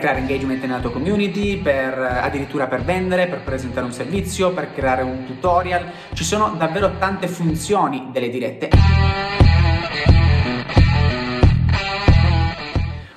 creare engagement nella tua community, per addirittura per vendere, per presentare un servizio, per creare un tutorial. Ci sono davvero tante funzioni delle dirette.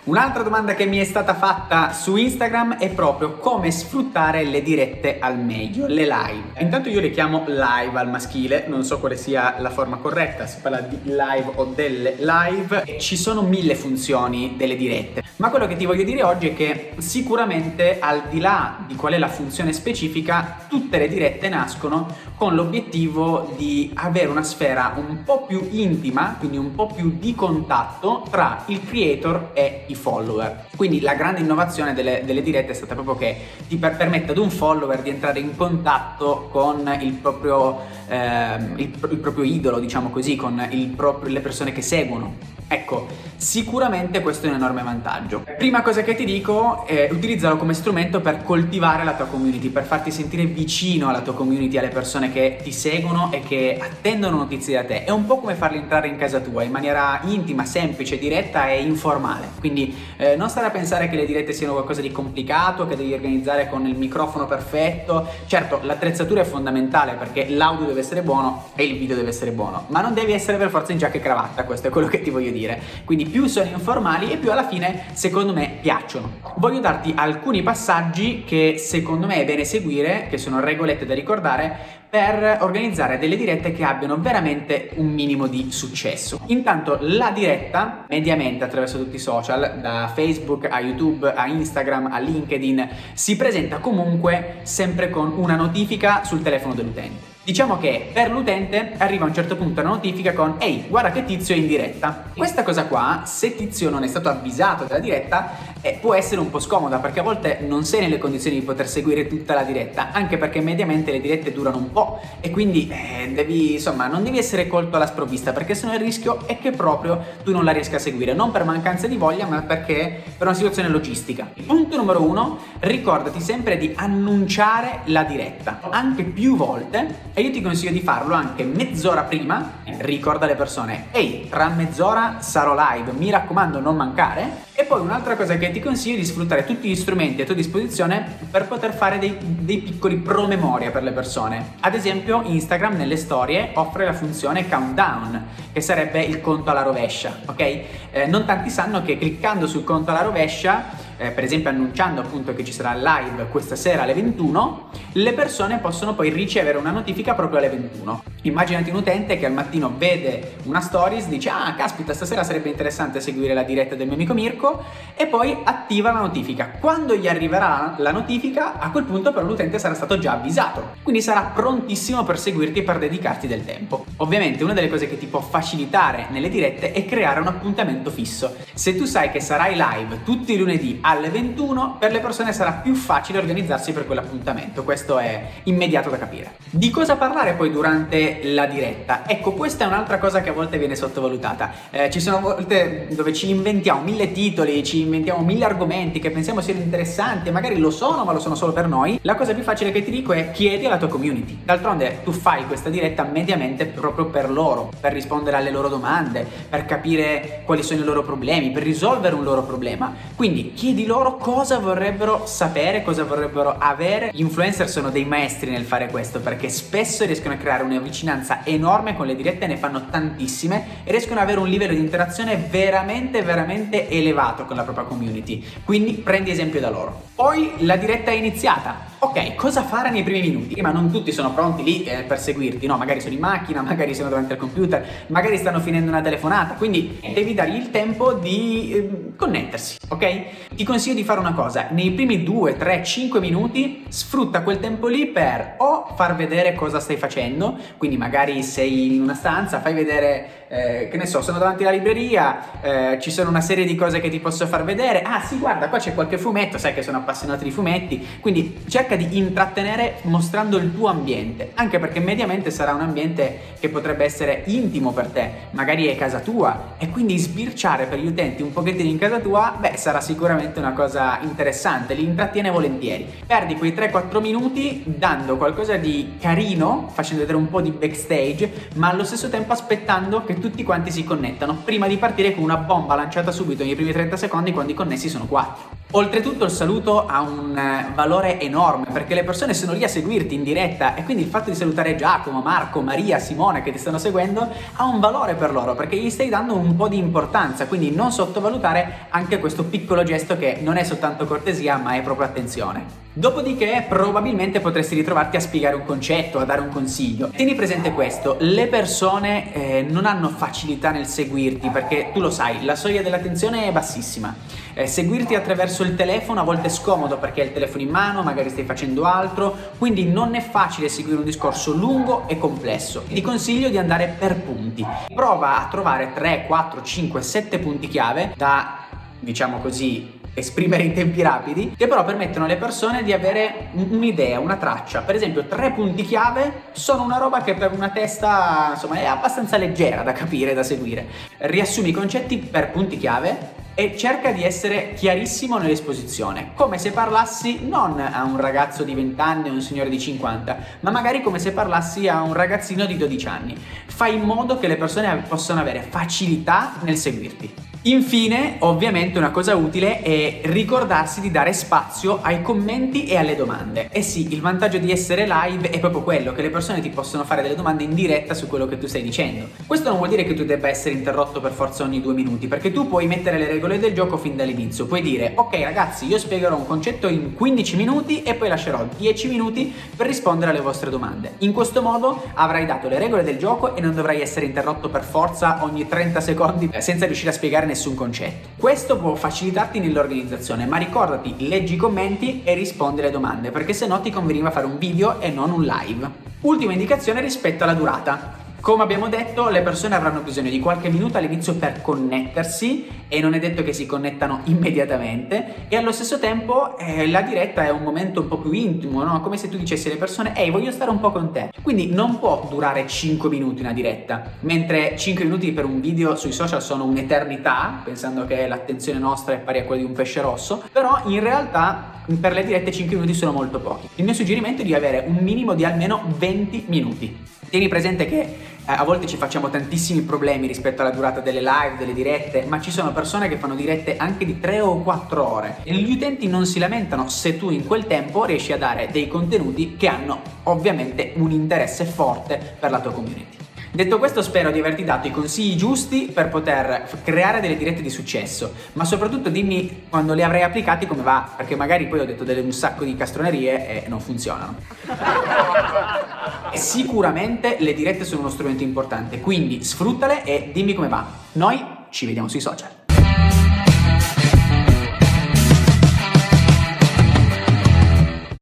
Un'altra domanda che mi è stata fatta su Instagram è proprio come sfruttare le dirette al meglio, le live. Intanto io le chiamo live al maschile, non so quale sia la forma corretta, si parla di live o delle live. Ci sono mille funzioni delle dirette, ma quello che ti voglio dire oggi è che sicuramente al di là di qual è la funzione specifica, tutte le dirette nascono con l'obiettivo di avere una sfera un po' più intima, quindi un po' più di contatto tra il creator e i follower. Quindi la grande innovazione delle, delle dirette è stata proprio che ti per, permette ad un follower di entrare in contatto con il proprio, eh, il, il proprio idolo, diciamo così, con proprio, le persone che seguono. Ecco, sicuramente questo è un enorme vantaggio. Prima cosa che ti dico è utilizzarlo come strumento per coltivare la tua community, per farti sentire vicino alla tua community, alle persone che ti seguono e che attendono notizie da te. È un po' come farli entrare in casa tua in maniera intima, semplice, diretta e informale. Quindi eh, non stare a pensare che le dirette siano qualcosa di complicato, che devi organizzare con il microfono perfetto. Certo, l'attrezzatura è fondamentale perché l'audio deve essere buono e il video deve essere buono, ma non devi essere per forza in giacca e cravatta, questo è quello che ti voglio dire. Quindi più sono informali e più alla fine secondo me piacciono. Voglio darti alcuni passaggi che secondo me è bene seguire, che sono regolette da ricordare per organizzare delle dirette che abbiano veramente un minimo di successo. Intanto la diretta, mediamente attraverso tutti i social, da Facebook a YouTube a Instagram a LinkedIn, si presenta comunque sempre con una notifica sul telefono dell'utente. Diciamo che per l'utente arriva a un certo punto una notifica con Ehi, guarda che tizio è in diretta. Questa cosa qua, se tizio non è stato avvisato della diretta, eh, può essere un po' scomoda perché a volte non sei nelle condizioni di poter seguire tutta la diretta, anche perché mediamente le dirette durano un po' e quindi eh, devi, insomma, non devi essere colto alla sprovvista perché sennò il rischio è che proprio tu non la riesca a seguire, non per mancanza di voglia, ma perché per una situazione logistica. Punto numero uno, ricordati sempre di annunciare la diretta, anche più volte e io ti consiglio di farlo anche mezz'ora prima. Ricorda alle persone, ehi, tra mezz'ora sarò live, mi raccomando non mancare. E poi un'altra cosa che ti consiglio è di sfruttare tutti gli strumenti a tua disposizione per poter fare dei, dei piccoli promemoria per le persone. Ad esempio Instagram nelle storie offre la funzione countdown, che sarebbe il conto alla rovescia, ok? Eh, non tanti sanno che cliccando sul conto alla rovescia eh, per esempio annunciando appunto che ci sarà live questa sera alle 21, le persone possono poi ricevere una notifica proprio alle 21. Immaginati un utente che al mattino vede una stories, dice ah caspita stasera sarebbe interessante seguire la diretta del mio amico Mirko e poi attiva la notifica. Quando gli arriverà la notifica, a quel punto però l'utente sarà stato già avvisato, quindi sarà prontissimo per seguirti e per dedicarti del tempo. Ovviamente una delle cose che ti può facilitare nelle dirette è creare un appuntamento fisso. Se tu sai che sarai live tutti i lunedì alle 21, per le persone sarà più facile organizzarsi per quell'appuntamento, questo è immediato da capire. Di cosa parlare poi durante la diretta? Ecco, questa è un'altra cosa che a volte viene sottovalutata. Eh, ci sono volte dove ci inventiamo mille titoli, ci inventiamo mille argomenti che pensiamo siano interessanti, magari lo sono, ma lo sono solo per noi. La cosa più facile che ti dico è chiedi alla tua community. D'altronde tu fai questa diretta mediamente proprio per loro, per rispondere alle loro domande, per capire quali sono i loro problemi, per risolvere un loro problema. Quindi chiedi chiedi loro cosa vorrebbero sapere, cosa vorrebbero avere. Gli influencer sono dei maestri nel fare questo perché spesso riescono a creare una vicinanza enorme con le dirette, ne fanno tantissime e riescono ad avere un livello di interazione veramente, veramente elevato con la propria community. Quindi prendi esempio da loro. Poi la diretta è iniziata. Ok, cosa fare nei primi minuti? Ma non tutti sono pronti lì eh, per seguirti, no? Magari sono in macchina, magari sono davanti al computer, magari stanno finendo una telefonata, quindi devi dargli il tempo di eh, connettersi, ok? Ti consiglio di fare una cosa, nei primi 2, 3, 5 minuti sfrutta quel tempo lì per o far vedere cosa stai facendo, quindi magari sei in una stanza, fai vedere, eh, che ne so, sono davanti alla libreria, eh, ci sono una serie di cose che ti posso far vedere, ah sì guarda qua c'è qualche fumetto, sai che sono appassionato di fumetti, quindi cerca di intrattenere mostrando il tuo ambiente, anche perché mediamente sarà un ambiente che potrebbe essere intimo per te, magari è casa tua. E quindi sbirciare per gli utenti un pochettino in casa tua, beh, sarà sicuramente una cosa interessante, li intrattiene volentieri. Perdi quei 3-4 minuti dando qualcosa di carino, facendo vedere un po' di backstage, ma allo stesso tempo aspettando che tutti quanti si connettano, prima di partire con una bomba lanciata subito nei primi 30 secondi quando i connessi sono 4. Oltretutto il saluto ha un eh, valore enorme perché le persone sono lì a seguirti in diretta e quindi il fatto di salutare Giacomo, Marco, Maria, Simone che ti stanno seguendo ha un valore per loro perché gli stai dando un po' di importanza, quindi non sottovalutare anche questo piccolo gesto che non è soltanto cortesia ma è proprio attenzione. Dopodiché probabilmente potresti ritrovarti a spiegare un concetto, a dare un consiglio. Tieni presente questo, le persone eh, non hanno facilità nel seguirti perché tu lo sai, la soglia dell'attenzione è bassissima. Eh, seguirti attraverso il telefono a volte è scomodo perché hai il telefono in mano, magari stai facendo altro, quindi non è facile seguire un discorso lungo e complesso. Ti consiglio di andare per punti. Prova a trovare 3, 4, 5, 7 punti chiave da, diciamo così, esprimere in tempi rapidi, che però permettono alle persone di avere un'idea, una traccia. Per esempio, tre punti chiave sono una roba che per una testa, insomma, è abbastanza leggera da capire, da seguire. Riassumi i concetti per punti chiave e cerca di essere chiarissimo nell'esposizione, come se parlassi non a un ragazzo di 20 anni o un signore di 50, ma magari come se parlassi a un ragazzino di 12 anni. Fai in modo che le persone possano avere facilità nel seguirti. Infine, ovviamente una cosa utile è ricordarsi di dare spazio ai commenti e alle domande. E sì, il vantaggio di essere live è proprio quello, che le persone ti possono fare delle domande in diretta su quello che tu stai dicendo. Questo non vuol dire che tu debba essere interrotto per forza ogni due minuti, perché tu puoi mettere le regole del gioco fin dall'inizio. Puoi dire, ok ragazzi, io spiegherò un concetto in 15 minuti e poi lascerò 10 minuti per rispondere alle vostre domande. In questo modo avrai dato le regole del gioco e non dovrai essere interrotto per forza ogni 30 secondi senza riuscire a spiegare nessun concetto. Questo può facilitarti nell'organizzazione, ma ricordati, leggi i commenti e rispondi alle domande, perché se no ti conveniva fare un video e non un live. Ultima indicazione rispetto alla durata. Come abbiamo detto, le persone avranno bisogno di qualche minuto all'inizio per connettersi e non è detto che si connettano immediatamente e allo stesso tempo eh, la diretta è un momento un po' più intimo, no? come se tu dicessi alle persone ehi voglio stare un po' con te. Quindi non può durare 5 minuti una diretta, mentre 5 minuti per un video sui social sono un'eternità, pensando che l'attenzione nostra è pari a quella di un pesce rosso, però in realtà per le dirette 5 minuti sono molto pochi. Il mio suggerimento è di avere un minimo di almeno 20 minuti. Tieni presente che eh, a volte ci facciamo tantissimi problemi rispetto alla durata delle live, delle dirette, ma ci sono persone che fanno dirette anche di 3 o 4 ore e gli utenti non si lamentano se tu in quel tempo riesci a dare dei contenuti che hanno ovviamente un interesse forte per la tua community. Detto questo spero di averti dato i consigli giusti per poter creare delle dirette di successo, ma soprattutto dimmi quando li avrai applicati come va, perché magari poi ho detto delle, un sacco di castronerie e non funzionano. Sicuramente le dirette sono uno strumento importante, quindi sfruttale e dimmi come va. Noi ci vediamo sui social.